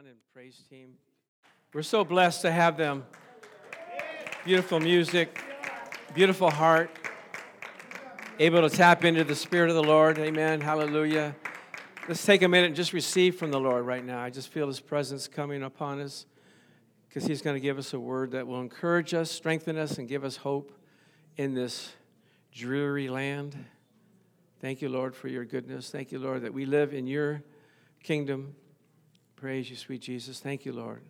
Ron and praise team. We're so blessed to have them. Beautiful music, beautiful heart, able to tap into the Spirit of the Lord. Amen. Hallelujah. Let's take a minute and just receive from the Lord right now. I just feel His presence coming upon us because He's going to give us a word that will encourage us, strengthen us, and give us hope in this dreary land. Thank you, Lord, for your goodness. Thank you, Lord, that we live in your kingdom. Praise you, sweet Jesus. Thank you, Lord.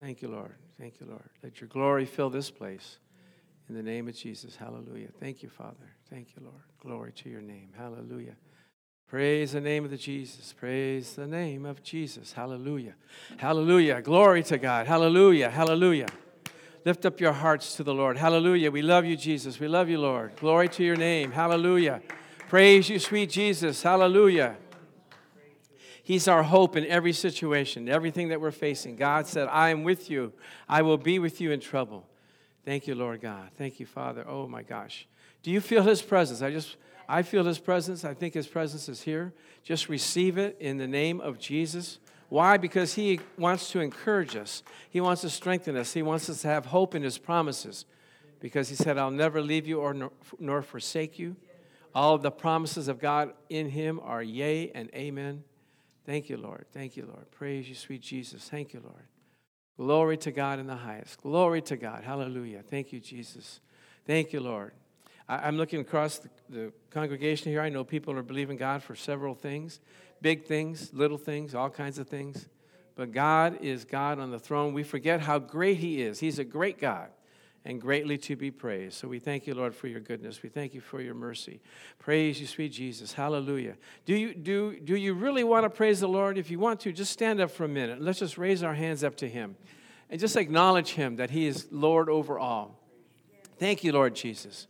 Thank you, Lord. Thank you, Lord. Let your glory fill this place. In the name of Jesus. Hallelujah. Thank you, Father. Thank you, Lord. Glory to your name. Hallelujah. Praise the name of the Jesus. Praise the name of Jesus. Hallelujah. Hallelujah. Glory to God. Hallelujah. Hallelujah. Lift up your hearts to the Lord. Hallelujah. We love you, Jesus. We love you, Lord. Glory to your name. Hallelujah. Praise you, sweet Jesus. Hallelujah. He's our hope in every situation, everything that we're facing. God said, I am with you. I will be with you in trouble. Thank you, Lord God. Thank you, Father. Oh my gosh. Do you feel his presence? I just I feel his presence. I think his presence is here. Just receive it in the name of Jesus. Why? Because he wants to encourage us. He wants to strengthen us. He wants us to have hope in his promises. Because he said, I'll never leave you or nor, forsake you. All of the promises of God in him are yea and amen. Thank you, Lord. Thank you, Lord. Praise you, sweet Jesus. Thank you, Lord. Glory to God in the highest. Glory to God. Hallelujah. Thank you, Jesus. Thank you, Lord. I, am looking across the, the congregation here. I know people are believing God for several things big things, little things, all kinds of things. But God is God on the throne. We forget how great He is. He's a great God and greatly to be praised. So we thank you, Lord, for your goodness. We thank you for your mercy. Praise you, sweet Jesus. Hallelujah. Do you, do, do you really want to praise the Lord? If you want to, just stand up for a minute. Let's just raise our hands up to Him and just acknowledge Him that He is Lord over all. Thank you, Lord Jesus.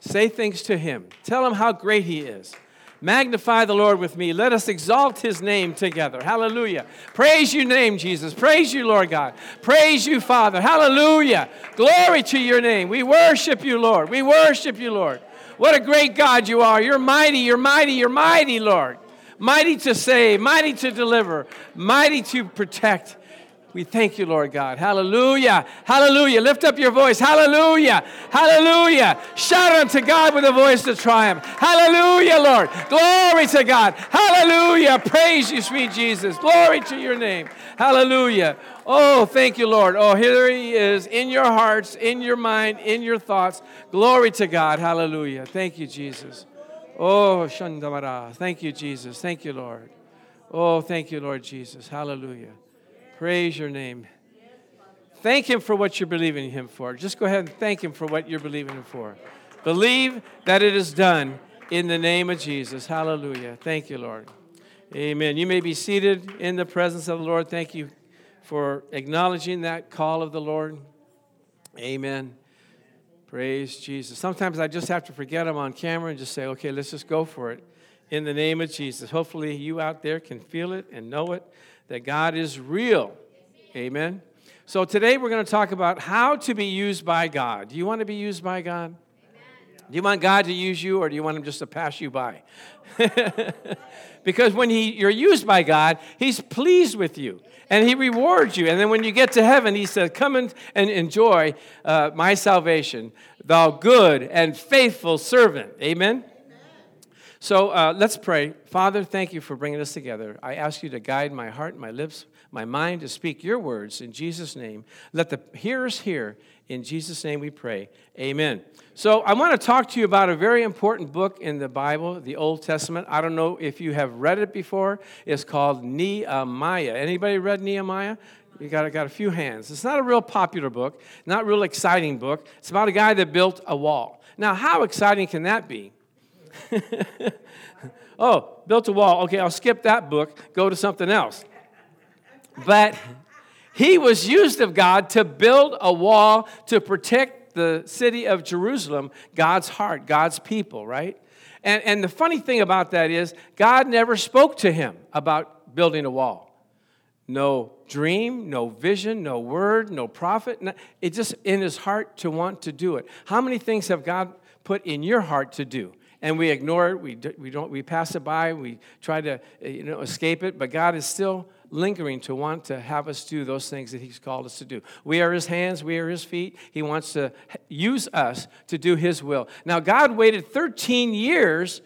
Say things to Him, tell Him how great He is. Magnify the Lord with me. Let us exalt his name together. Hallelujah. Praise your name, Jesus. Praise you, Lord God. Praise you, Father. Hallelujah. Glory to your name. We worship you, Lord. We worship you, Lord. What a great God you are. You're mighty, you're mighty, you're mighty, Lord. Mighty to save, mighty to deliver, mighty to protect. We thank you, Lord God. Hallelujah. Hallelujah. Lift up your voice. Hallelujah. Hallelujah. Shout unto God with a voice of triumph. Hallelujah, Lord. Glory to God. Hallelujah. Praise you, sweet Jesus. Glory to your name. Hallelujah. Oh, thank you, Lord. Oh, here he is in your hearts, in your mind, in your thoughts. Glory to God. Hallelujah. Thank you, Jesus. Oh, Shandamara. Thank you, Jesus. Thank you, Lord. Oh, thank you, Lord Jesus. Hallelujah. Praise your name. Thank Him for what you're believing Him for. Just go ahead and thank Him for what you're believing Him for. Believe that it is done in the name of Jesus. Hallelujah. Thank you, Lord. Amen. You may be seated in the presence of the Lord. Thank you for acknowledging that call of the Lord. Amen. Praise Jesus. Sometimes I just have to forget I'm on camera and just say, okay, let's just go for it in the name of Jesus. Hopefully, you out there can feel it and know it that God is real. Amen. So today we're going to talk about how to be used by God. Do you want to be used by God? Do you want God to use you or do you want him just to pass you by? because when he, you're used by God, he's pleased with you and he rewards you. And then when you get to heaven, he says, Come and, and enjoy uh, my salvation, thou good and faithful servant. Amen? So uh, let's pray. Father, thank you for bringing us together. I ask you to guide my heart, my lips, my mind to speak your words in Jesus' name. Let the hearers hear. In Jesus' name we pray. Amen. So I want to talk to you about a very important book in the Bible, the Old Testament. I don't know if you have read it before. It's called Nehemiah. Anybody read Nehemiah? You got, got a few hands. It's not a real popular book, not a real exciting book. It's about a guy that built a wall. Now, how exciting can that be? oh, built a wall. Okay, I'll skip that book, go to something else. But he was used of God to build a wall to protect the city of Jerusalem, God's heart, God's people, right? And, and the funny thing about that is, God never spoke to him about building a wall. No dream, no vision, no word, no prophet. No, it's just in his heart to want to do it. How many things have God put in your heart to do? And we ignore it. We, we, don't, we pass it by. We try to uh, you know, escape it. But God is still lingering to want to have us do those things that He's called us to do. We are His hands, we are His feet. He wants to use us to do His will. Now, God waited 13 years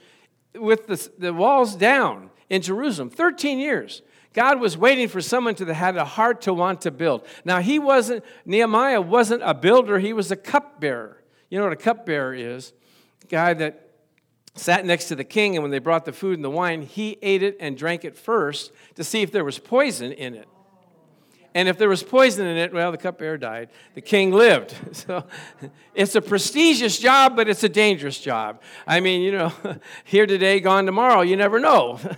with the, the walls down in Jerusalem. 13 years. God was waiting for someone to had a heart to want to build. Now, he wasn't, Nehemiah wasn't a builder, he was a cupbearer. You know what a cupbearer is? A guy that sat next to the king, and when they brought the food and the wine, he ate it and drank it first to see if there was poison in it. And if there was poison in it, well, the cupbearer died. The king lived. So it's a prestigious job, but it's a dangerous job. I mean, you know, here today, gone tomorrow, you never know.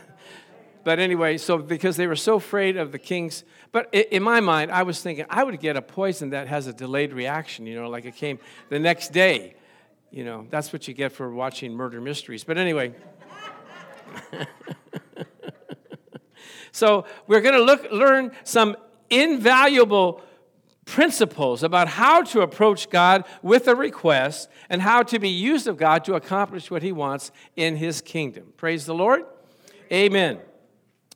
But anyway, so because they were so afraid of the king's, but in my mind, I was thinking I would get a poison that has a delayed reaction, you know, like it came the next day. You know, that's what you get for watching murder mysteries. But anyway. so we're going to look learn some invaluable principles about how to approach God with a request and how to be used of God to accomplish what he wants in his kingdom. Praise the Lord. Amen.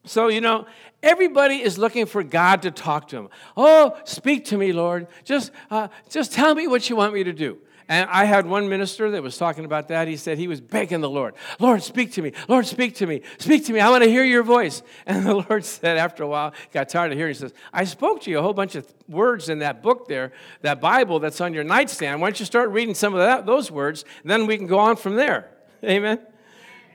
So, you know, everybody is looking for God to talk to them. Oh, speak to me, Lord. Just, uh, just tell me what you want me to do. And I had one minister that was talking about that. He said he was begging the Lord, Lord, speak to me. Lord, speak to me. Speak to me. I want to hear your voice. And the Lord said, after a while, got tired of hearing. He says, I spoke to you a whole bunch of words in that book there, that Bible that's on your nightstand. Why don't you start reading some of that, those words? then we can go on from there. Amen.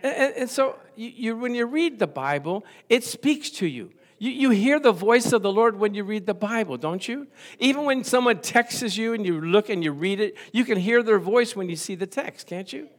And, and so you, you, when you read the Bible, it speaks to you. You. You hear the voice of the Lord when you read the Bible, don't you? Even when someone texts you and you look and you read it, you can hear their voice when you see the text, can't you?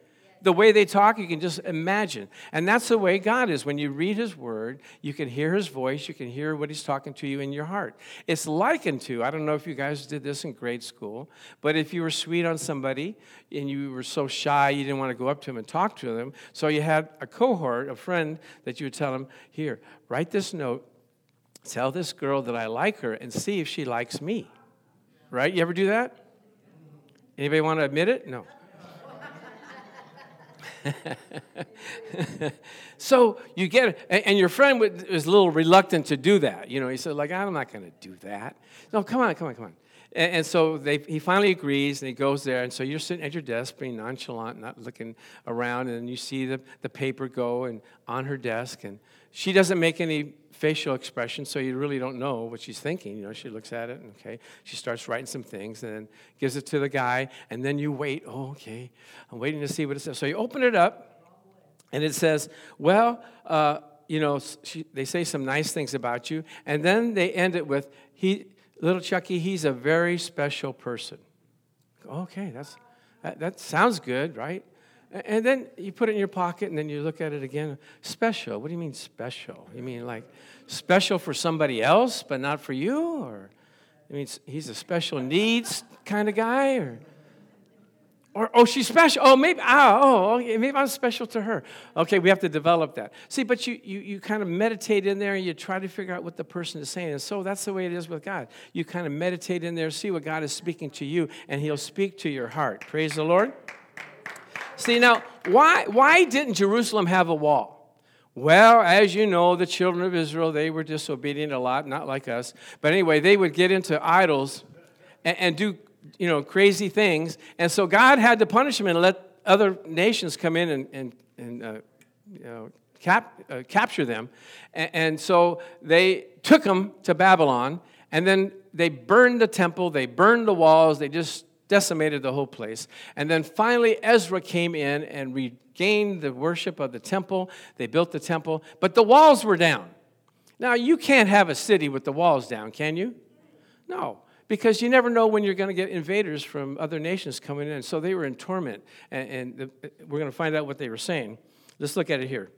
the way they talk, you can just imagine. And that's the way God is. When you read His Word, you can hear His voice, you can hear what He's talking to you in your heart. It's likened to, I don't know if you guys did this in grade school, but if you were sweet on somebody and you were so shy you didn't want to go up to them and talk to them, so you had a cohort, a friend that you would tell them, Here, write this note, tell this girl that I like her, and see if she likes me. Right? You ever do that? Anybody want to admit it? No. so you get, and your friend was a little reluctant to do that. You know, he said, like, I'm not going to do that. No, come on, come on, come on. And, so they, he finally agrees, and he goes there. And so you're sitting at your desk, being nonchalant, not looking around, and you see the, the paper go and on her desk, and she doesn't make any facial expression, so you really don't know what she's thinking. You know, she looks at it, and okay, she starts writing some things, and then gives it to the guy, and then you wait. Oh, okay, I'm waiting to see what it says. So you open it up, and it says, "Well, uh, you know, she, they say some nice things about you, and then they end it with, he, little Chucky, he's a very special person." Okay, that's that, that sounds good, right? And then you put it in your pocket and then you look at it again. Special. What do you mean special? You mean like special for somebody else but not for you? Or I mean he's a special needs kind of guy? Or or oh she's special. Oh maybe ah, oh, oh maybe I'm special to her. Okay, we have to develop that. See, but you, you you kind of meditate in there and you try to figure out what the person is saying. And so that's the way it is with God. You kind of meditate in there, see what God is speaking to you, and He'll speak to your heart. Praise the Lord. See, now, why, why didn't Jerusalem have a wall? Well, as you know, the children of Israel, they were disobedient a lot, not like us. But anyway, they would get into idols and, and do, you know, crazy things. And so God had to punish them and let other nations come in and, and, and uh, you know, cap, uh, capture them. And, and so they took them to Babylon, and then they burned the temple, they burned the walls, they just decimated the whole place. And then finally, Ezra came in and regained the worship of the temple. They built the temple, but the walls were down. Now, you can't have a city with the walls down, can you? No, because you never know when you're going to get invaders from other nations coming in. So they were in torment, and, and the, we're going to find out what they were saying. Let's look at it here.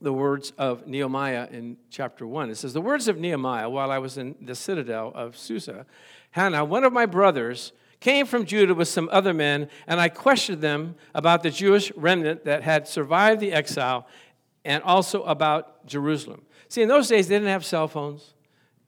The words of Nehemiah in chapter 1. It says, The words of Nehemiah while I was in the citadel of Susa. Hanani, one of my brothers, came from Judah with some other men, and I questioned them about the Jewish remnant that had survived the exile and also about Jerusalem. See, in those days, they didn't have cell phones.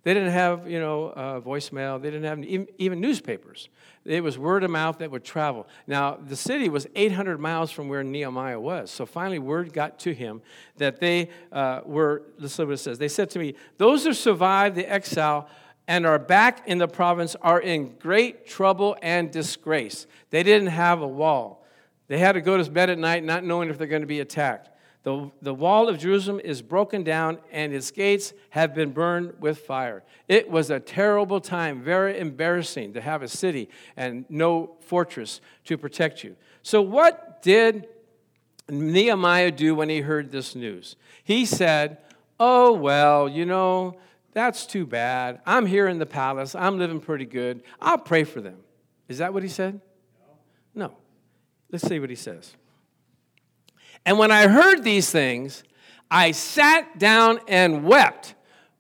They didn't have, you know, uh, voicemail. They didn't have even, even newspapers. It was word of mouth that would travel. Now, the city was 800 miles from where Nehemiah was. So finally, word got to him that they uh, were, listen what it says. They said to me, Those who survived the exile and are back in the province are in great trouble and disgrace. They didn't have a wall. They had to go to bed at night not knowing if they're going to be attacked. The, the wall of Jerusalem is broken down and its gates have been burned with fire. It was a terrible time, very embarrassing to have a city and no fortress to protect you. So, what did Nehemiah do when he heard this news? He said, Oh, well, you know, that's too bad. I'm here in the palace. I'm living pretty good. I'll pray for them. Is that what he said? No. no. Let's see what he says. And when I heard these things, I sat down and wept.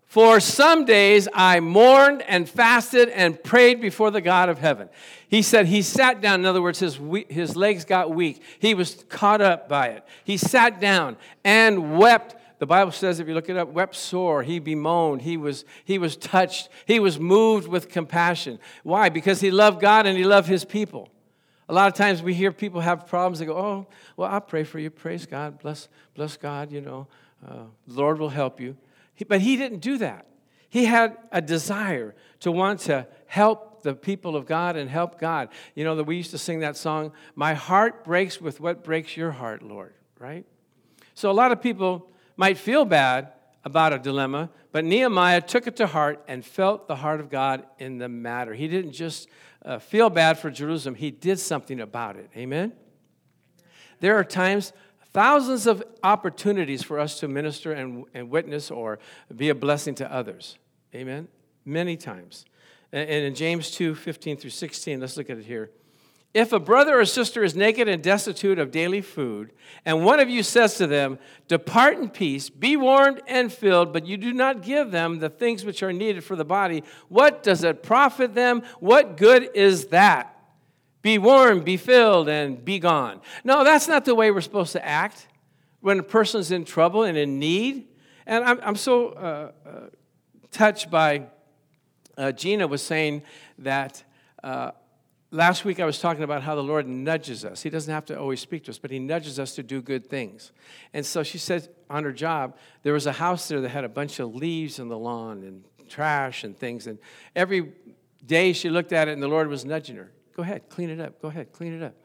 For some days I mourned and fasted and prayed before the God of heaven. He said he sat down. In other words, his, his legs got weak. He was caught up by it. He sat down and wept. The Bible says, if you look it up, wept sore. He bemoaned. He was, he was touched. He was moved with compassion. Why? Because he loved God and he loved his people. A lot of times we hear people have problems. They go, "Oh, well, I'll pray for you. Praise God. Bless, bless God. You know, uh, the Lord will help you." He, but he didn't do that. He had a desire to want to help the people of God and help God. You know that we used to sing that song, "My heart breaks with what breaks your heart, Lord." Right. So a lot of people might feel bad about a dilemma, but Nehemiah took it to heart and felt the heart of God in the matter. He didn't just uh, feel bad for Jerusalem, he did something about it. Amen? There are times, thousands of opportunities for us to minister and, and witness or be a blessing to others. Amen? Many times. And in James 2 15 through 16, let's look at it here. If a brother or sister is naked and destitute of daily food, and one of you says to them, Depart in peace, be warmed and filled, but you do not give them the things which are needed for the body, what does it profit them? What good is that? Be warmed, be filled, and be gone. No, that's not the way we're supposed to act when a person's in trouble and in need. And I'm, I'm so uh, uh, touched by uh, Gina was saying that uh, Last week I was talking about how the Lord nudges us. He doesn't have to always speak to us, but He nudges us to do good things. And so she said on her job, there was a house there that had a bunch of leaves in the lawn and trash and things. And every day she looked at it and the Lord was nudging her. Go ahead, clean it up. Go ahead, clean it up.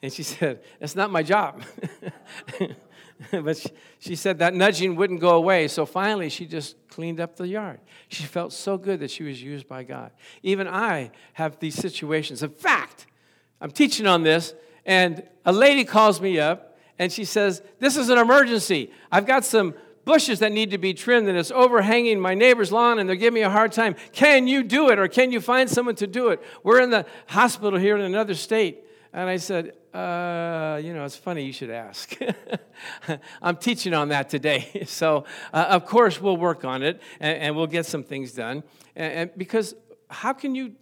And she said, It's not my job. but she, she, said that nudging wouldn't go away. So finally, she just cleaned up the yard. She felt so good that she was used by God. Even I have these situations. In fact, I'm teaching on this, and a lady calls me up and she says, This is an emergency. I've got some bushes that need to be trimmed and it's overhanging my neighbor's lawn and they're giving me a hard time. Can you do it or can you find someone to do it? We're in the hospital here in another state. And I said, uh, you know, it's funny you should ask. I'm teaching on that today. So, uh, of course, we'll work on it and, and we'll get some things done. And, and, because how can you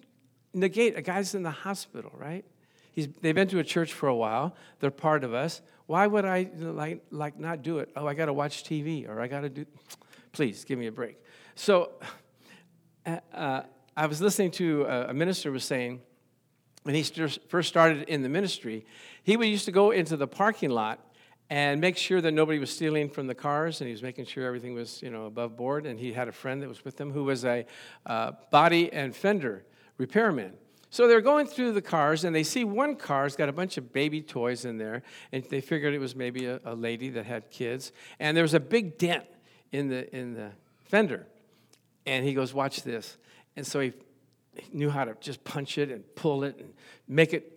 negate a guy's in the hospital, right? He's, they've been to a church for a while. They're part of us. Why would I like, like not do it? Oh, I got to watch TV or I got to do. Please give me a break. So, uh, uh I was listening to a, a minister was saying when he first started in the ministry, he would used to go into the parking lot and make sure that nobody was stealing from the cars, and he was making sure everything was, you know, above board. And he had a friend that was with him who was a uh, body and fender repairman. So they're going through the cars, and they see one car's got a bunch of baby toys in there, and they figured it was maybe a, a lady that had kids. And there was a big dent in the in the fender, and he goes, "Watch this." And so he knew how to just punch it and pull it and make it.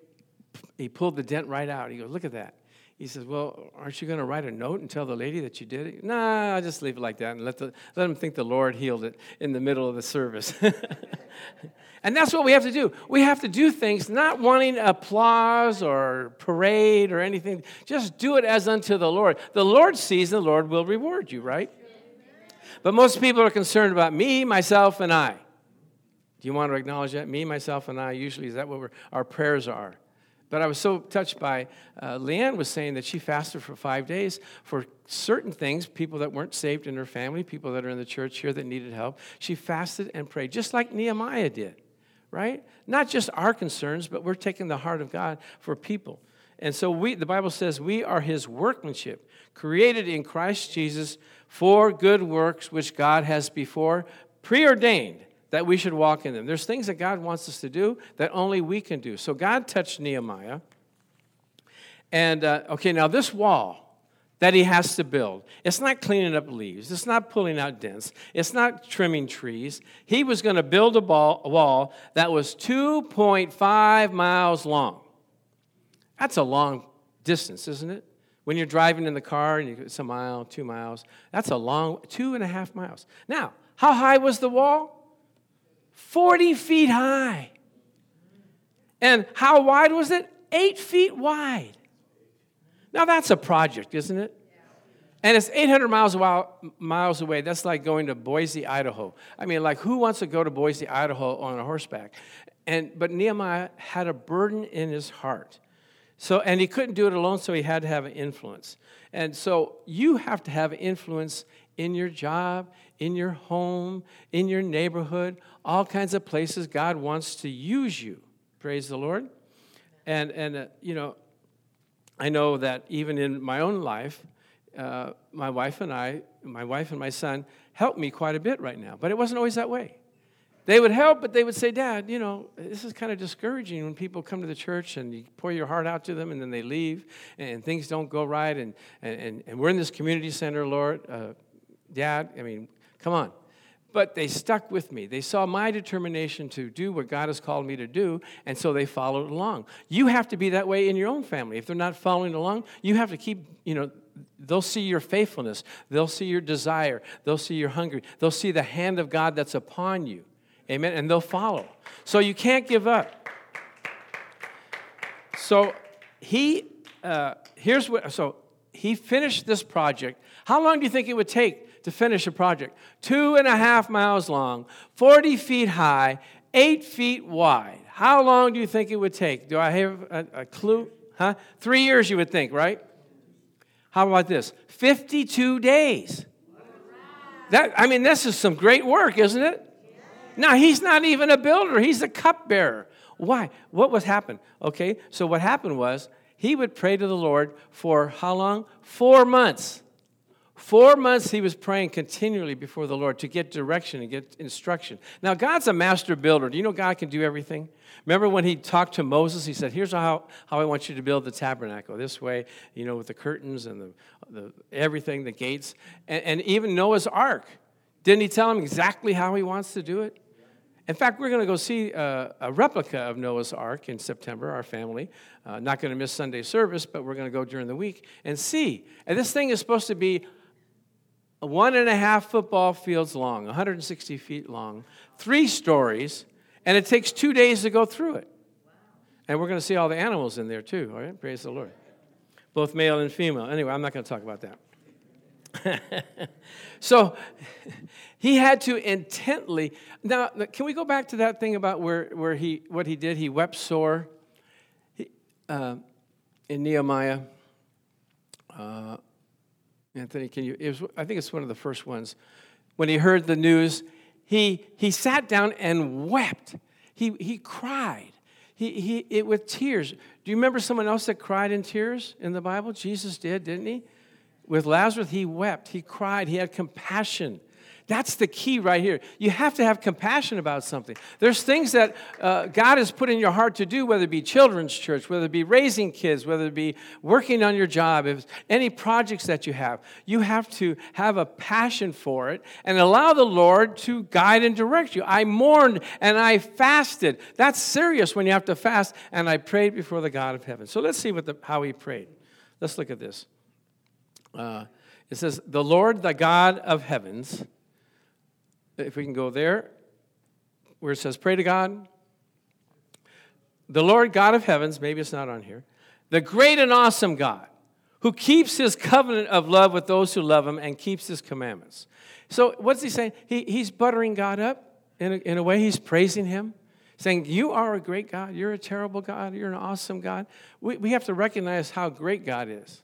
He pulled the dent right out. He goes, Look at that. He says, Well, aren't you going to write a note and tell the lady that you did it? Nah, I'll just leave it like that and let, the, let them think the Lord healed it in the middle of the service. and that's what we have to do. We have to do things not wanting applause or parade or anything. Just do it as unto the Lord. The Lord sees, and the Lord will reward you, right? But most people are concerned about me, myself, and I. Do you want to acknowledge that? Me, myself, and I, usually, is that what our prayers are? But I was so touched by uh, Leanne was saying that she fasted for five days for certain things, people that weren't saved in her family, people that are in the church here that needed help. She fasted and prayed, just like Nehemiah did, right? Not just our concerns, but we're taking the heart of God for people. And so we, the Bible says we are his workmanship, created in Christ Jesus for good works which God has before preordained that we should walk in them. There's things that God wants us to do that only we can do. So God touched Nehemiah. And, uh, okay, now this wall that he has to build, it's not cleaning up leaves, it's not pulling out dents, it's not trimming trees. He was going to build a, ball, a wall that was 2.5 miles long. That's a long distance, isn't it? When you're driving in the car and it's a mile, two miles, that's a long, two and a half miles. Now, how high was the wall? 40 feet high. And how wide was it? Eight feet wide. Now that's a project, isn't it? And it's 800 miles, miles away. That's like going to Boise, Idaho. I mean, like, who wants to go to Boise, Idaho on a horseback? And, but Nehemiah had a burden in his heart. So, and he couldn't do it alone, so he had to have an influence. And so you have to have influence in your job, in your home, in your neighborhood, all kinds of places God wants to use you. Praise the Lord. And, and uh, you know, I know that even in my own life, uh, my wife and I, my wife and my son, help me quite a bit right now. But it wasn't always that way. They would help, but they would say, Dad, you know, this is kind of discouraging when people come to the church and you pour your heart out to them and then they leave and things don't go right. And, and, and we're in this community center, Lord. Uh, Dad, I mean, come on. But they stuck with me. They saw my determination to do what God has called me to do, and so they followed along. You have to be that way in your own family. If they're not following along, you have to keep, you know, they'll see your faithfulness, they'll see your desire, they'll see your hunger, they'll see the hand of God that's upon you. Amen. And they'll follow. So you can't give up. So he, uh, here's what, so he finished this project. How long do you think it would take to finish a project. Two and a half miles long, 40 feet high, eight feet wide. How long do you think it would take? Do I have a, a clue? Huh? Three years, you would think, right? How about this? 52 days. That, I mean, this is some great work, isn't it? Now, he's not even a builder, he's a cupbearer. Why? What was happened? Okay, so what happened was he would pray to the Lord for how long? Four months. Four months he was praying continually before the Lord to get direction and get instruction. Now, God's a master builder. Do you know God can do everything? Remember when he talked to Moses, he said, Here's how, how I want you to build the tabernacle this way, you know, with the curtains and the, the everything, the gates, and, and even Noah's ark. Didn't he tell him exactly how he wants to do it? In fact, we're going to go see a, a, replica of Noah's Ark in September, our family. Uh, not going to miss Sunday service, but we're going to go during the week and see. And this thing is supposed to be one and a half football fields long, 160 feet long, three stories, and it takes two days to go through it. And we're going to see all the animals in there too, all right? Praise the Lord. Both male and female. Anyway, I'm not going to talk about that. so he had to intently. Now, can we go back to that thing about where, where he, what he did? He wept sore he, uh, in Nehemiah. Uh, Anthony, can you? Was, I think it's one of the first ones. When he heard the news, he, he sat down and wept. He, he cried. He, he, it, with tears. Do you remember someone else that cried in tears in the Bible? Jesus did, didn't he? With Lazarus, he wept. He cried. He had compassion. That's the key right here. You have to have compassion about something. There's things that uh, God has put in your heart to do, whether it be children's church, whether it be raising kids, whether it be working on your job, if any projects that you have. You have to have a passion for it and allow the Lord to guide and direct you. I mourned and I fasted. That's serious when you have to fast. And I prayed before the God of heaven. So let's see what the, how he prayed. Let's look at this. Uh, it says, The Lord, the God of heavens, if we can go there, where it says, Pray to God. The Lord God of heavens, maybe it's not on here, the great and awesome God who keeps his covenant of love with those who love him and keeps his commandments. So, what's he saying? He, he's buttering God up in a, in a way, he's praising him. saying, You are a great God. You're a terrible God. You're an awesome God. We, we have to recognize how great God is.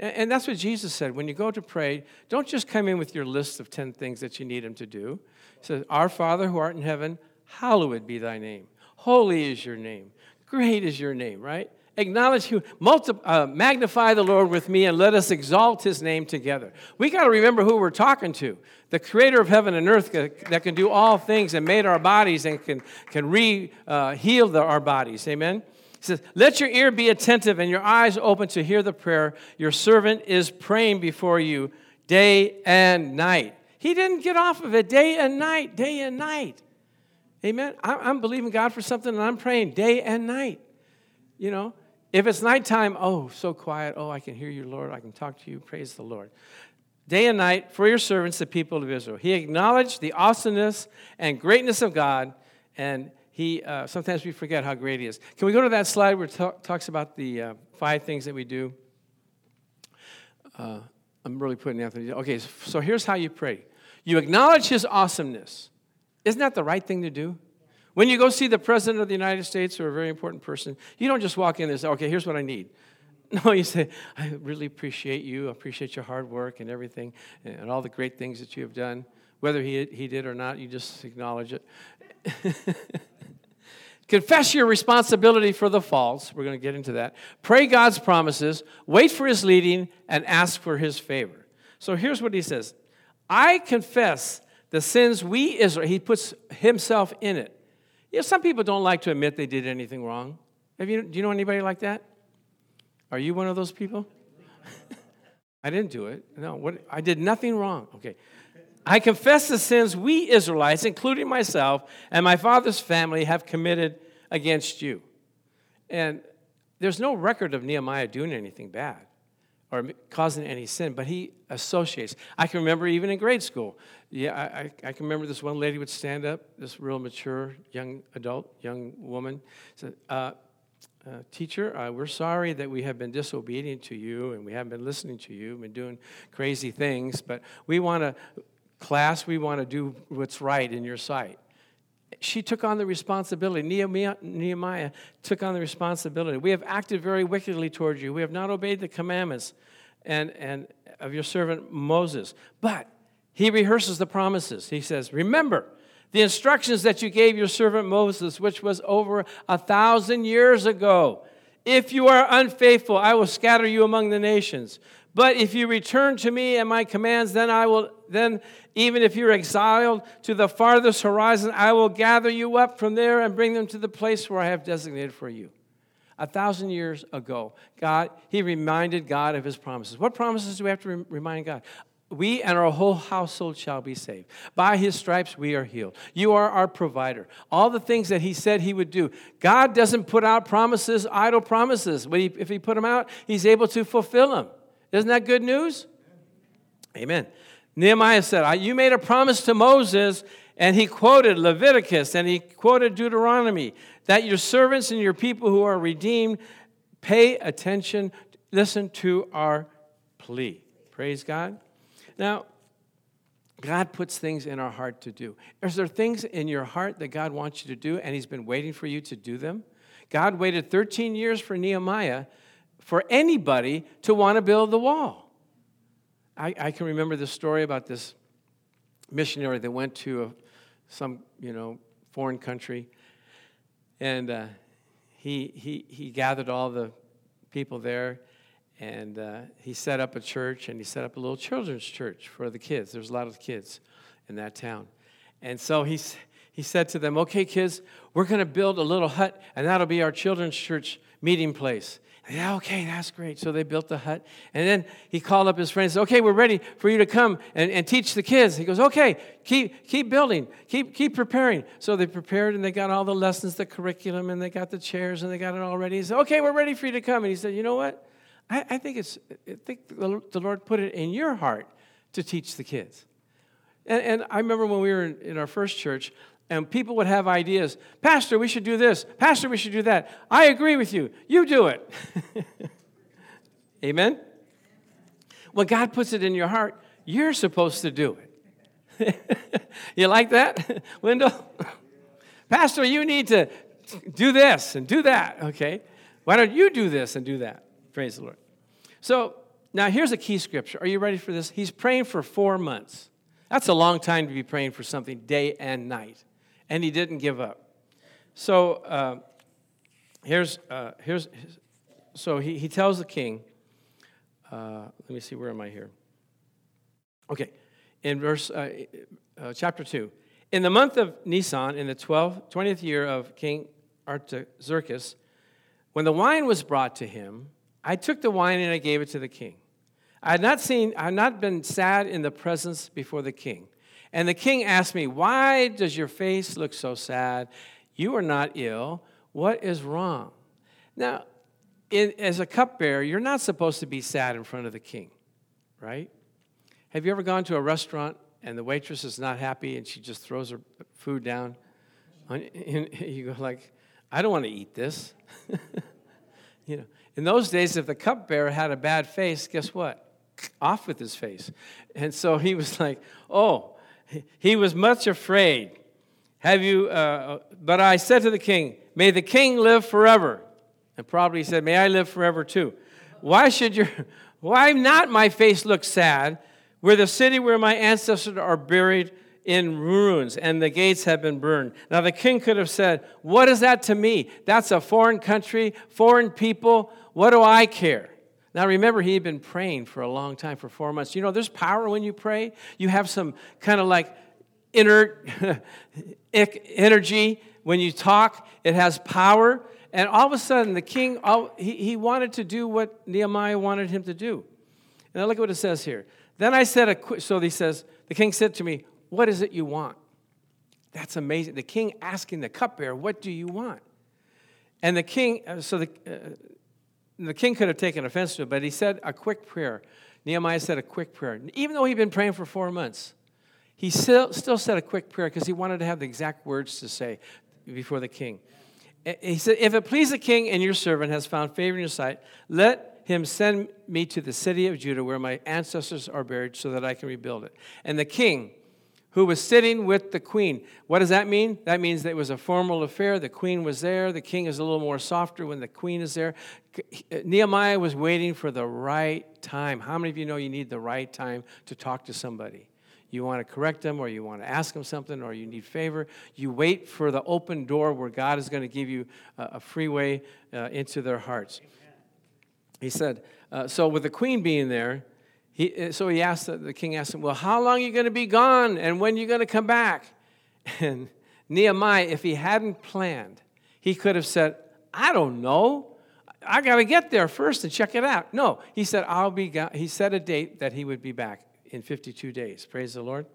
And, that's what Jesus said. When you go to pray, don't just come in with your list of 10 things that you need Him to do. He says, Our Father who art in heaven, hallowed be thy name. Holy is your name. Great is your name, right? acknowledge multi, uh, magnify the Lord with me, and let us exalt his name together. We got to remember who we're talking to the creator of heaven and earth that can do all things and made our bodies and can, can re uh, heal the, our bodies. Amen. He says, Let your ear be attentive and your eyes open to hear the prayer. Your servant is praying before you day and night. He didn't get off of it day and night, day and night. Amen. I'm believing God for something and I'm praying day and night. You know, if it's nighttime, oh, so quiet. Oh, I can hear you, Lord. I can talk to you. Praise the Lord. Day and night for your servants, the people of Israel. He acknowledged the awesomeness and greatness of God, and he uh, sometimes we forget how great he is. Can we go to that slide where it talk, talks about the uh, five things that we do? Uh, I'm really putting Anthony. Okay, so here's how you pray. You acknowledge his awesomeness. Isn't that the right thing to do? When you go see the President of the United States or a very important person, you don't just walk in and say, okay, here's what I need. No, you say, I really appreciate you, I appreciate your hard work and everything, and all the great things that you have done. Whether he, he did or not, you just acknowledge it. Confess your responsibility for the faults. We're going to get into that. Pray God's promises, wait for his leading, and ask for his favor. So here's what he says I confess the sins we Israel, he puts himself in it. You know, some people don't like to admit they did anything wrong. Have you, do you know anybody like that? Are you one of those people? I didn't do it. No, what, I did nothing wrong. Okay. I confess the sins we Israelites, including myself and my father's family, have committed against you. And there's no record of Nehemiah doing anything bad or causing any sin, but he associates. I can remember even in grade school, yeah, I, I, can remember this one lady would stand up, this real mature young adult, young woman, said, uh, uh, Teacher, uh, we're sorry that we have been disobedient to you and we haven't been listening to you, been doing crazy things, but we want to, class, we want to do what's right in your sight she took on the responsibility. Nehemiah, took on the responsibility. We have acted very wickedly towards you. We have not obeyed the commandments and, and of your servant Moses. But he rehearses the promises. He says, Remember the instructions that you gave your servant Moses, which was over a thousand years ago. If you are unfaithful, I will scatter you among the nations. But if you return to me and my commands, then I will then even if you're exiled to the farthest horizon, I will gather you up from there and bring them to the place where I have designated for you. A thousand years ago, God, He reminded God of His promises. What promises do we have to remind God? We and our whole household shall be saved. By his stripes we are healed. You are our provider. All the things that he said he would do. God doesn't put out promises, idle promises. If he put them out, he's able to fulfill them. Isn't that good news? Amen. Nehemiah said, You made a promise to Moses, and he quoted Leviticus and he quoted Deuteronomy that your servants and your people who are redeemed pay attention, listen to our plea. Praise God. Now, God puts things in our heart to do. Is there things in your heart that God wants you to do and He's been waiting for you to do them? God waited 13 years for Nehemiah for anybody to want to build the wall. I, I can remember this story about this missionary that went to a, some, you know, foreign country, and uh, he, he, he gathered all the people there, and uh, he set up a church, and he set up a little children's church for the kids. There's a lot of kids in that town. And so he, he said to them, Okay, kids, we're going to build a little hut, and that'll be our children's church meeting place. Yeah, okay, that's great. So they built the hut. And then he called up his friends, okay, we're ready for you to come and, and teach the kids. He goes, okay, keep, keep building, keep, keep preparing. So they prepared and they got all the lessons, the curriculum, and they got the chairs and they got it all ready. He said, okay, we're ready for you to come. And he said, you know what? I, I think, it's, I think the Lord put it in your heart to teach the kids. And, and I remember when we were in, in our first church, and people would have ideas Pastor, we should do this. Pastor, we should do that. I agree with you. You do it. Amen? When God puts it in your heart, you're supposed to do it. you like that, Wendell? Pastor, you need to do this and do that, okay? Why don't you do this and do that? Praise the Lord. So now here's a key scripture. Are you ready for this? He's praying for four months. That's a long time to be praying for something day and night. And he didn't give up. So uh, here's, uh, here's, so he, he tells the king, uh, let me see, where am I here? Okay, in verse, uh, uh, chapter 2. In the month of Nisan, in the 12th, 20th year of King Artaxerxes, when the wine was brought to him, I took the wine and I gave it to the king. I had not seen, I had not been sad in the presence before the king. And the king asked me, Why does your face look so sad? You are not ill. What is wrong? Now, in, as a cupbearer, you're not supposed to be sad in front of the king, right? Have you ever gone to a restaurant and the waitress is not happy and she just throws her food down? And you go like, I don't want to eat this. you know, in those days, if the cupbearer had a bad face, guess what? Off with his face. And so he was like, oh, he was much afraid. Have you, uh, but I said to the king, May the king live forever. And probably said, May I live forever too. Why should your, why not my face look sad? Where the city where my ancestors are buried in ruins and the gates have been burned. Now, the king could have said, What is that to me? That's a foreign country, foreign people. What do I care? Now, remember, he had been praying for a long time, for four months. You know, there's power when you pray. You have some kind of like inert energy when you talk, it has power. And all of a sudden, the king, he, he wanted to do what Nehemiah wanted him to do. And look at what it says here. Then I said, a, so he says, the king said to me, What is it you want? That's amazing. The king asking the cupbearer, What do you want? And the king, uh, so the, uh, the king could have taken offense to it, but he said a quick prayer. Nehemiah said a quick prayer. Even though he'd been praying for four months, he still, still said a quick prayer because he wanted to have the exact words to say before the king. He said, If it please the king and your servant has found favor in your sight, let him send me to the city of Judah where my ancestors are buried so that I can rebuild it. And the king, who was sitting with the queen. What does that mean? That means that it was a formal affair. The queen was there. The king is a little more softer when the queen is there. Nehemiah was waiting for the right time. How many of you know you need the right time to talk to somebody? You want to correct them, or you want to ask them something, or you need favor. You wait for the open door where God is going to give you a free way uh, into their hearts. He said, uh, so with the queen being there, he, uh, so he asked, the king asked him, Well, how long are you going to be gone and when are you going to come back? And Nehemiah, if he hadn't planned, he could have said, I don't know. I got to get there first and check it out. No, he said, I'll be gone. He set a date that he would be back in 52 days. Praise the Lord.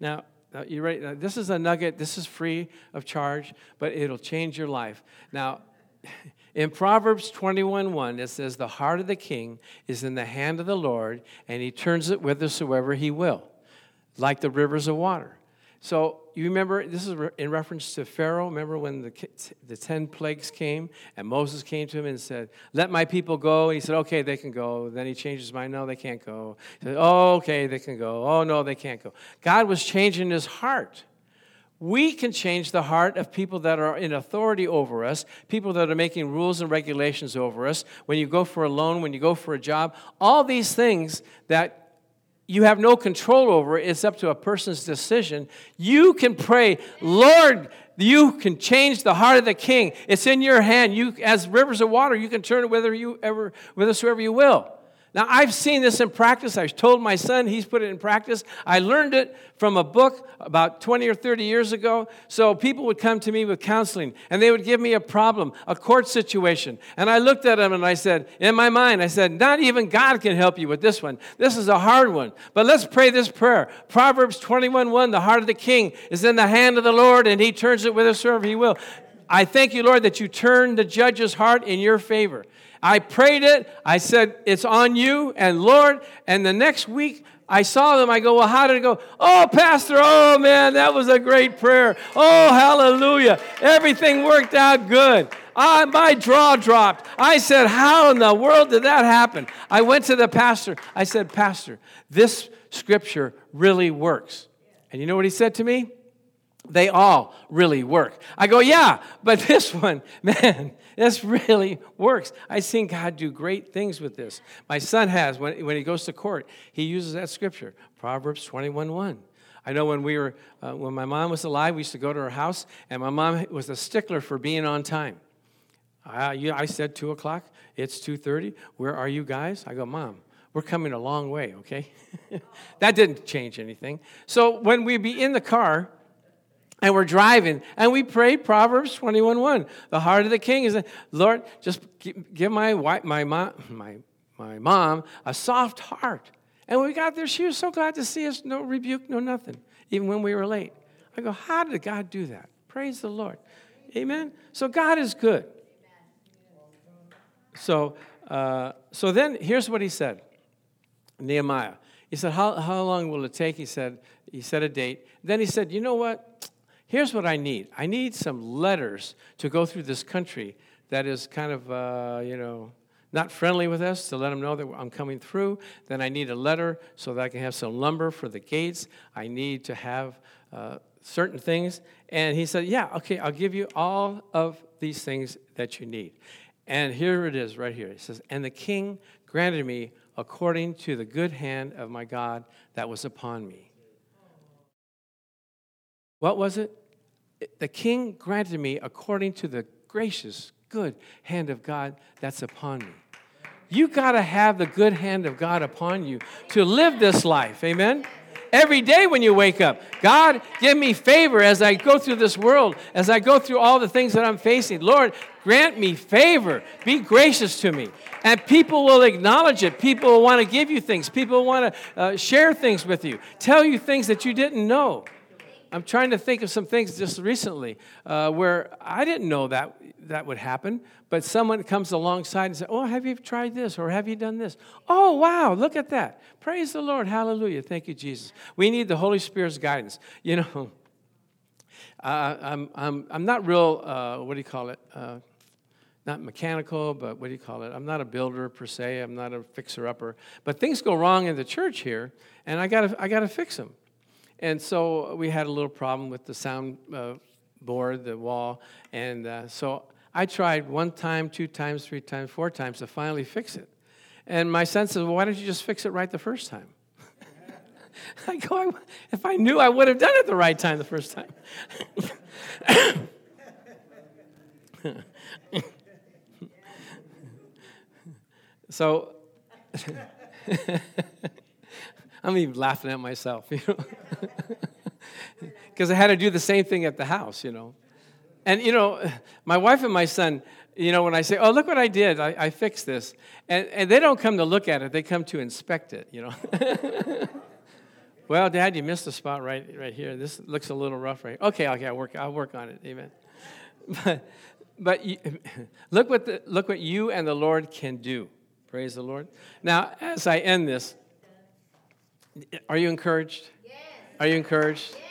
Now, now you ready? Now, this is a nugget. This is free of charge, but it'll change your life. Now, in Proverbs 21 1, it says, The heart of the king is in the hand of the Lord, and he turns it whithersoever he will, like the rivers of water. So you remember, this is in reference to Pharaoh. Remember when the, the 10 plagues came and Moses came to him and said, Let my people go. And he said, Okay, they can go. Then he changed his mind. No, they can't go. He said, Oh, okay, they can go. Oh, no, they can't go. God was changing his heart. We can change the heart of people that are in authority over us, people that are making rules and regulations over us. When you go for a loan, when you go for a job, all these things that you have no control over, it's up to a person's decision. You can pray, Lord, you can change the heart of the king. It's in your hand. You, as rivers of water, you can turn it whether you ever, whithersoever you will. Now, I've seen this in practice. I've told my son, he's put it in practice. I learned it from a book about 20 or 30 years ago. So people would come to me with counseling and they would give me a problem, a court situation. And I looked at them and I said, in my mind, I said, not even God can help you with this one. This is a hard one. But let's pray this prayer. Proverbs 21 1 The heart of the king is in the hand of the Lord and he turns it whithersoever he will. I thank you, Lord, that you turn the judge's heart in your favor. I prayed it. I said, It's on you and Lord. And the next week, I saw them. I go, Well, how did it go? Oh, Pastor, oh man, that was a great prayer. Oh, hallelujah. Everything worked out good. I, my jaw dropped. I said, How in the world did that happen? I went to the pastor. I said, Pastor, this scripture really works. And you know what he said to me? They all really work. I go, yeah, but this one, man, this really works. I've seen God do great things with this. My son has, when, when he goes to court, he uses that scripture, Proverbs 21 1. I know when we were, uh, when my mom was alive, we used to go to her house, and my mom was a stickler for being on time. I, you, I said two o'clock. It's two thirty. Where are you guys? I go, Mom. We're coming a long way. Okay, that didn't change anything. So when we be in the car, and we're driving, and we prayed Proverbs 21 1. The heart of the king is, Lord, just give my, wife, my, mom, my, my mom a soft heart. And when we got there, she was so glad to see us, no rebuke, no nothing, even when we were late. I go, How did God do that? Praise the Lord. Amen. So God is good. So, uh, so then here's what he said Nehemiah. He said, how, how long will it take? He said, he said a date. Then he said, You know what? Here's what I need. I need some letters to go through this country that is kind of, uh, you know, not friendly with us to let them know that I'm coming through. Then I need a letter so that I can have some lumber for the gates. I need to have uh, certain things. And he said, Yeah, okay, I'll give you all of these things that you need. And here it is right here. He says, And the king granted me according to the good hand of my God that was upon me. What was it? The king granted me according to the gracious, good hand of God that's upon me. You got to have the good hand of God upon you to live this life. Amen? Every day when you wake up, God, give me favor as I go through this world, as I go through all the things that I'm facing. Lord, grant me favor. Be gracious to me. And people will acknowledge it. People will want to give you things. People will want to uh, share things with you, tell you things that you didn't know. I'm trying to think of some things just recently uh, where I didn't know that that would happen, but someone comes alongside and says, Oh, have you tried this or have you done this? Oh, wow, look at that. Praise the Lord. Hallelujah. Thank you, Jesus. We need the Holy Spirit's guidance. You know, uh, I'm, I'm, I'm not real, uh, what do you call it? Uh, not mechanical, but what do you call it? I'm not a builder per se. I'm not a fixer upper. But things go wrong in the church here, and I got I got to fix them. And so we had a little problem with the sound uh, board, the wall. And uh, so I tried one time, two times, three times, four times to finally fix it. And my son said, well, why don't you just fix it right the first time? I go, if I knew, I would have done it the right time the first time. so I'm even laughing at myself, you know, because I had to do the same thing at the house, you know. And, you know, my wife and my son, you know, when I say, oh, look what I did, I, I fixed this, and, and they don't come to look at it, they come to inspect it, you know. well, Dad, you missed a spot right, right here. This looks a little rough right here. Okay, okay, I'll work, I'll work on it, amen. But, but you, look, what the, look what you and the Lord can do. Praise the Lord. Now, as I end this, are you encouraged? Yes. Are you encouraged? Yes.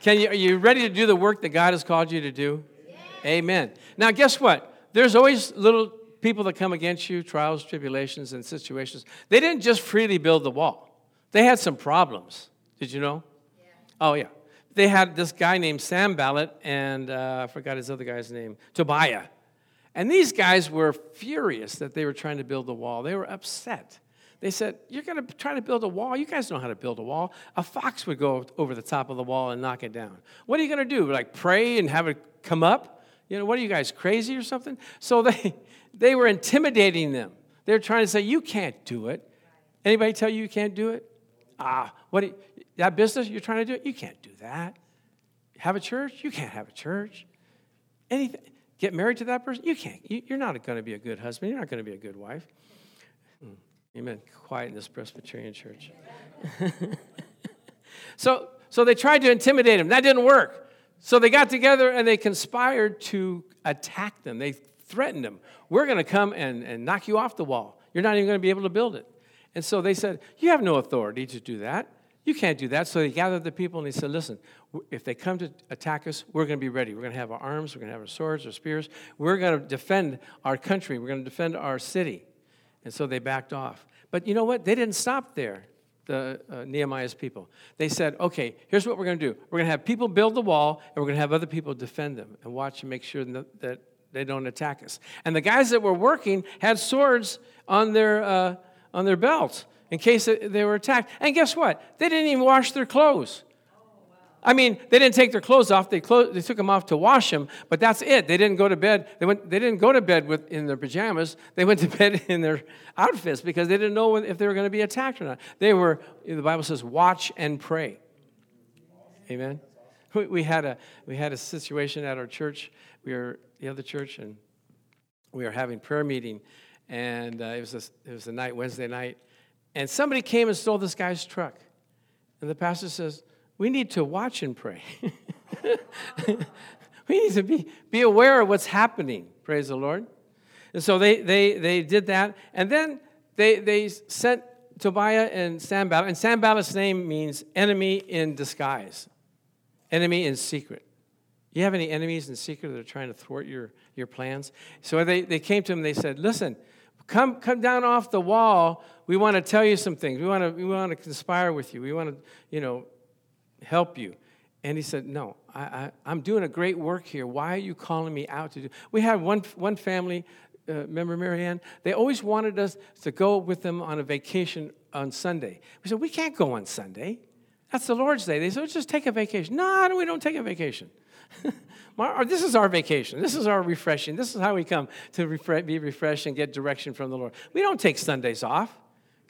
Can you, are you ready to do the work that God has called you to do? Yes. Amen. Now, guess what? There's always little people that come against you, trials, tribulations, and situations. They didn't just freely build the wall, they had some problems. Did you know? Yeah. Oh, yeah. They had this guy named Sanballat, and uh, I forgot his other guy's name, Tobiah. And these guys were furious that they were trying to build the wall. They were upset. They said, You're going to try to build a wall? You guys know how to build a wall. A fox would go over the top of the wall and knock it down. What are you going to do? Like pray and have it come up? You know, what are you guys, crazy or something? So they, they were intimidating them. They're trying to say, You can't do it. Anybody tell you you can't do it? Ah, what you, that business you're trying to do? It? You can't do that. Have a church? You can't have a church. Anything. Get married to that person? You can't. You, you're not going to be a good husband. You're not going to be a good wife. Amen. Quiet in this Presbyterian church. so, so they tried to intimidate him. That didn't work. So they got together and they conspired to attack them. They threatened him. We're going to come and, and knock you off the wall. You're not even going to be able to build it. And so they said, You have no authority to do that. You can't do that. So they gathered the people and they said, Listen, if they come to attack us, we're going to be ready. We're going to have our arms, we're going to have our swords, our spears. We're going to defend our country, we're going to defend our city. And so they backed off. But you know what? They didn't stop there. the uh, Nehemiah's people. They said, okay, here's what we're going to do. We're going to have people build the wall, and we're going to have other people defend them and watch and make sure that, they don't attack us. And the guys that were working had swords on their, uh, on their belts in case they were attacked. And guess what? They didn't even wash their clothes. I mean, they didn't take their clothes off. They, they took them off to wash them, but that's it. They didn't go to bed. They, went, they didn't go to bed with, in their pajamas. They went to bed in their outfits because they didn't know if they were going to be attacked or not. They were, the Bible says, watch and pray. Amen. We, we, had, a, we had a situation at our church. We were the other church, and we were having prayer meeting, and uh, it, was a, it was a night, Wednesday night, and somebody came and stole this guy's truck. And the pastor says, we need to watch and pray. we need to be, be aware of what's happening. Praise the Lord. And so they, they, they did that. And then they, they sent Tobiah and Sanballat. And Sanballat's name means enemy in disguise, enemy in secret. You have any enemies in secret that are trying to thwart your, your plans? So they, they came to him and they said, Listen, come, come down off the wall. We want to tell you some things. We want to, we want to conspire with you. We want to, you know, help you. And he said, No, I, am doing a great work here. Why are you calling me out to do? We had one, one family, uh, remember Marianne? They always wanted us to go with them on a vacation on Sunday. We said, We can't go on Sunday. That's the Lord's Day. They said, Just take a vacation. No, we don't take a vacation. this is our vacation. This is our refreshing. This is how we come to be refreshed and get direction from the Lord. We don't take Sundays off.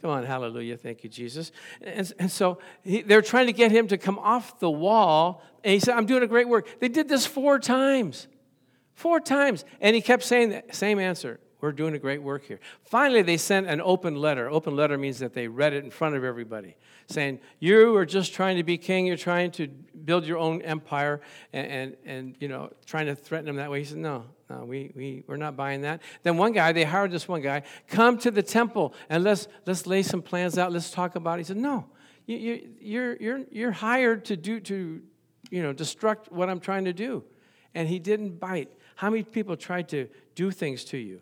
Come on, hallelujah. Thank you, Jesus. And, and so he, they're trying to get him to come off the wall. And he said, I'm doing a great work. They did this four times. Four times. And he kept saying the same answer. We're doing a great work here. Finally, they sent an open letter. Open letter means that they read it in front of everybody, saying, You are just trying to be king. You're trying to build your own empire and, and, and you know, trying to threaten them that way. He said, No, no, we, we, we're not buying that. Then one guy, they hired this one guy, come to the temple and let's, let's lay some plans out. Let's talk about it. He said, No, you, you, you're, you're, you're hired to do, to, you know, destruct what I'm trying to do. And he didn't bite. How many people tried to do things to you?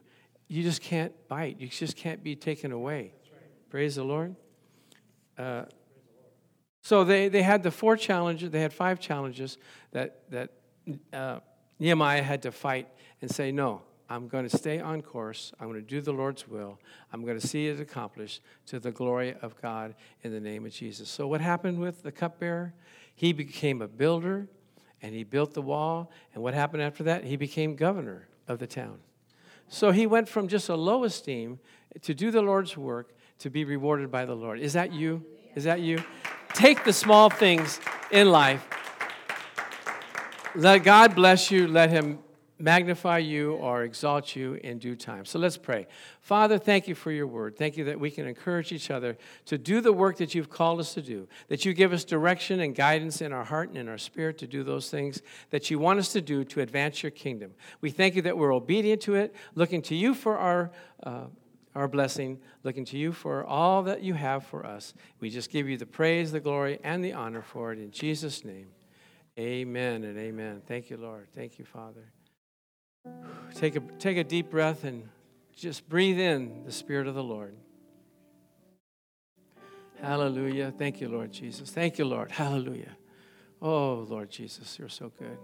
You just can't bite. You just can't be taken away. Right. Praise the Lord. Uh, so they, they had the four challenges, they had five challenges that, that uh, Nehemiah had to fight and say, No, I'm going to stay on course. I'm going to do the Lord's will. I'm going to see it accomplished to the glory of God in the name of Jesus. So, what happened with the cupbearer? He became a builder and he built the wall. And what happened after that? He became governor of the town. So, he went from just a low esteem to do the Lord's work to be rewarded by the Lord. Is that you? Is that you? Take the small things in life. Let God bless you. Let Him magnify you or exalt you in due time. So let's pray. Father, thank you for your word. Thank you that we can encourage each other to do the work that you've called us to do, that you give us direction and guidance in our heart and in our spirit to do those things that you want us to do to advance your kingdom. We thank you that we're obedient to it, looking to you for our. Uh, our blessing, looking to you for all that you have for us. We just give you the praise, the glory, and the honor for it in Jesus' name. Amen and amen. Thank you, Lord. Thank you, Father. Take a, take a deep breath and just breathe in the Spirit of the Lord. Hallelujah. Thank you, Lord Jesus. Thank you, Lord. Hallelujah. Oh, Lord Jesus, you're so good.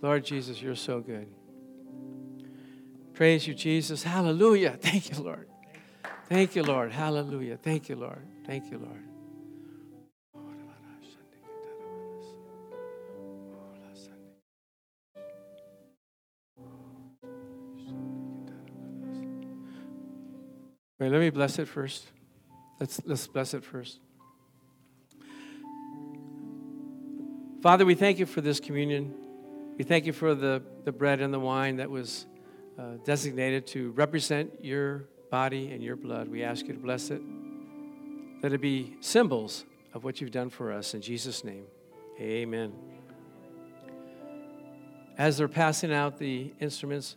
Lord Jesus, you're so good. Praise you, Jesus. Hallelujah. Thank you, Lord. Thank you, Lord. Hallelujah. Thank you, Lord. Thank you, Lord. Wait, let me bless it first. Let's, let's bless it first. Father, we thank you for this communion. We thank you for the, the bread and the wine that was uh, designated to represent your body and your blood. We ask you to bless it. Let it be symbols of what you've done for us. In Jesus' name, amen. As they're passing out the instruments,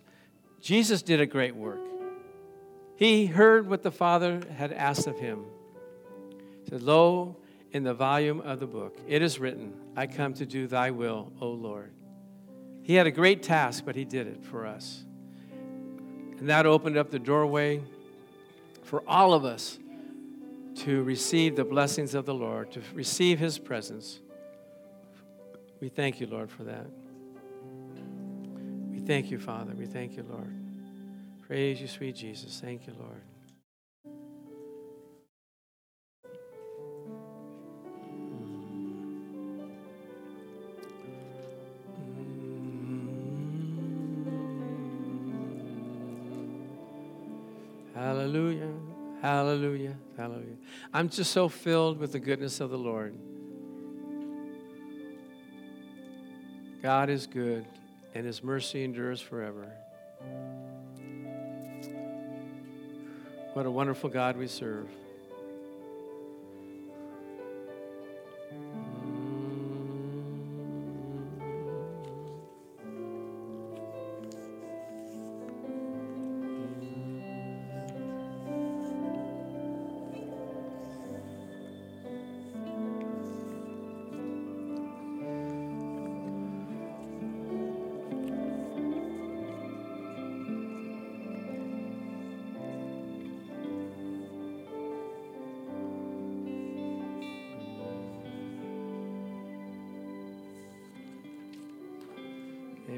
Jesus did a great work. He heard what the Father had asked of him. He said, Lo, in the volume of the book, it is written, I come to do thy will, O Lord. He had a great task, but he did it for us. And that opened up the doorway for all of us to receive the blessings of the Lord, to receive his presence. We thank you, Lord, for that. We thank you, Father. We thank you, Lord. Praise you, sweet Jesus. Thank you, Lord. Mm. Hallelujah. Hallelujah. Hallelujah. I'm just so filled with the goodness of the Lord. God is good, and his mercy endures forever. What a wonderful God we serve.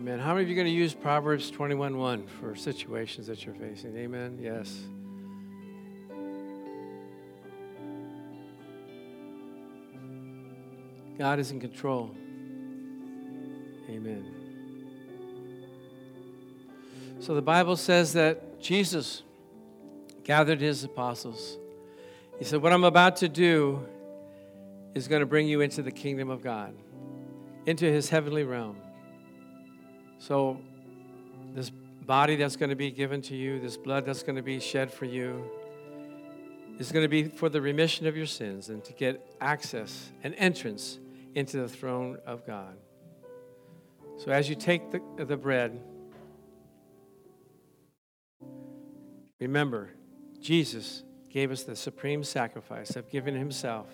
Amen. How many of you are going to use Proverbs 21:1 for situations that you're facing? Amen. Yes. God is in control. Amen. So the Bible says that Jesus gathered his apostles. He said, What I'm about to do is going to bring you into the kingdom of God, into his heavenly realm. So, this body that's going to be given to you, this blood that's going to be shed for you, is going to be for the remission of your sins and to get access and entrance into the throne of God. So, as you take the, the bread, remember, Jesus gave us the supreme sacrifice of giving himself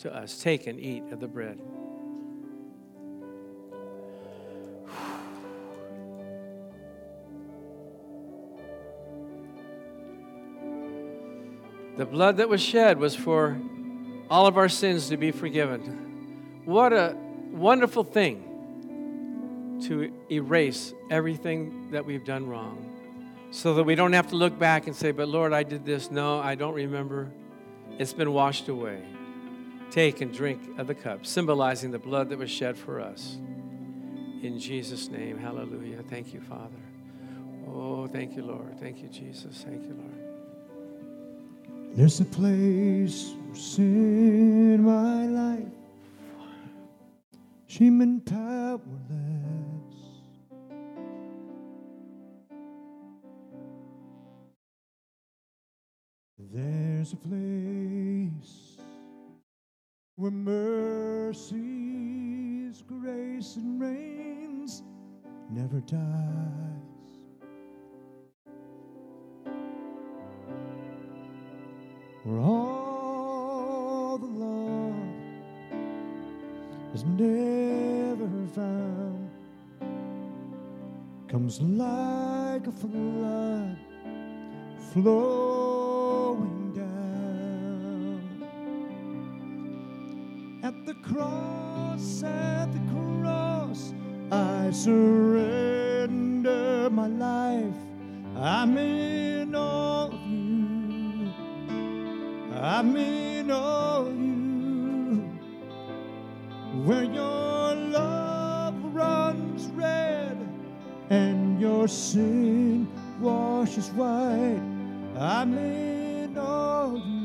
to us. Take and eat of the bread. The blood that was shed was for all of our sins to be forgiven. What a wonderful thing to erase everything that we've done wrong so that we don't have to look back and say, But Lord, I did this. No, I don't remember. It's been washed away. Take and drink of the cup, symbolizing the blood that was shed for us. In Jesus' name, hallelujah. Thank you, Father. Oh, thank you, Lord. Thank you, Jesus. Thank you, Lord. There's a place in my life and powerless. There's a place where mercy's grace and reigns never dies. Where all the love is never found. Comes like a flood flowing down. At the cross at the cross I surrender my life. I'm in all I'm in all you where your love runs red and your sin washes white. I'm in all you.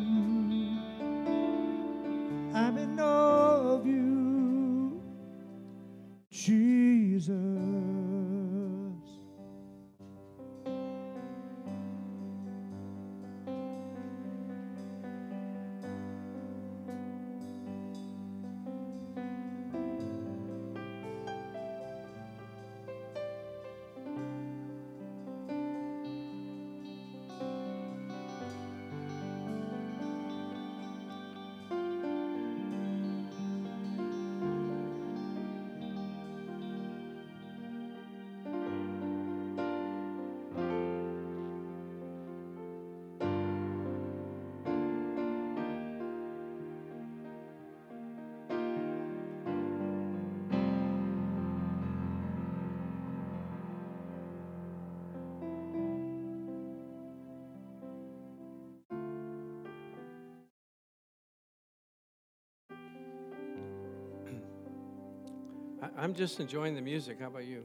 I- I'm just enjoying the music. How about you?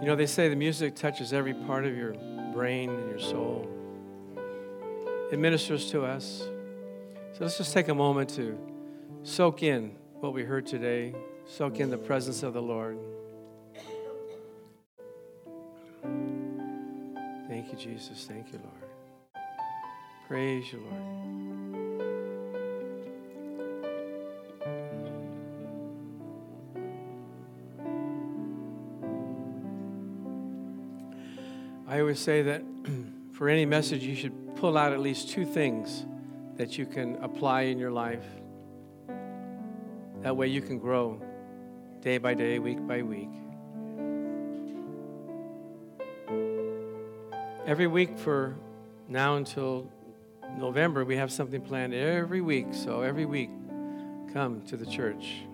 You know, they say the music touches every part of your brain and your soul. It ministers to us. So let's just take a moment to soak in what we heard today, soak in the presence of the Lord. Thank you, Jesus. Thank you, Lord. Praise you, Lord. Always say that for any message, you should pull out at least two things that you can apply in your life. That way you can grow day by day, week by week. Every week for now until November, we have something planned every week. So every week, come to the church.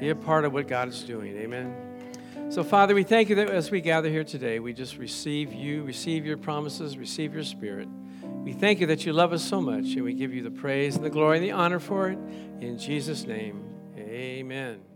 Be a part of what God is doing. Amen. So, Father, we thank you that as we gather here today, we just receive you, receive your promises, receive your spirit. We thank you that you love us so much, and we give you the praise and the glory and the honor for it. In Jesus' name, amen.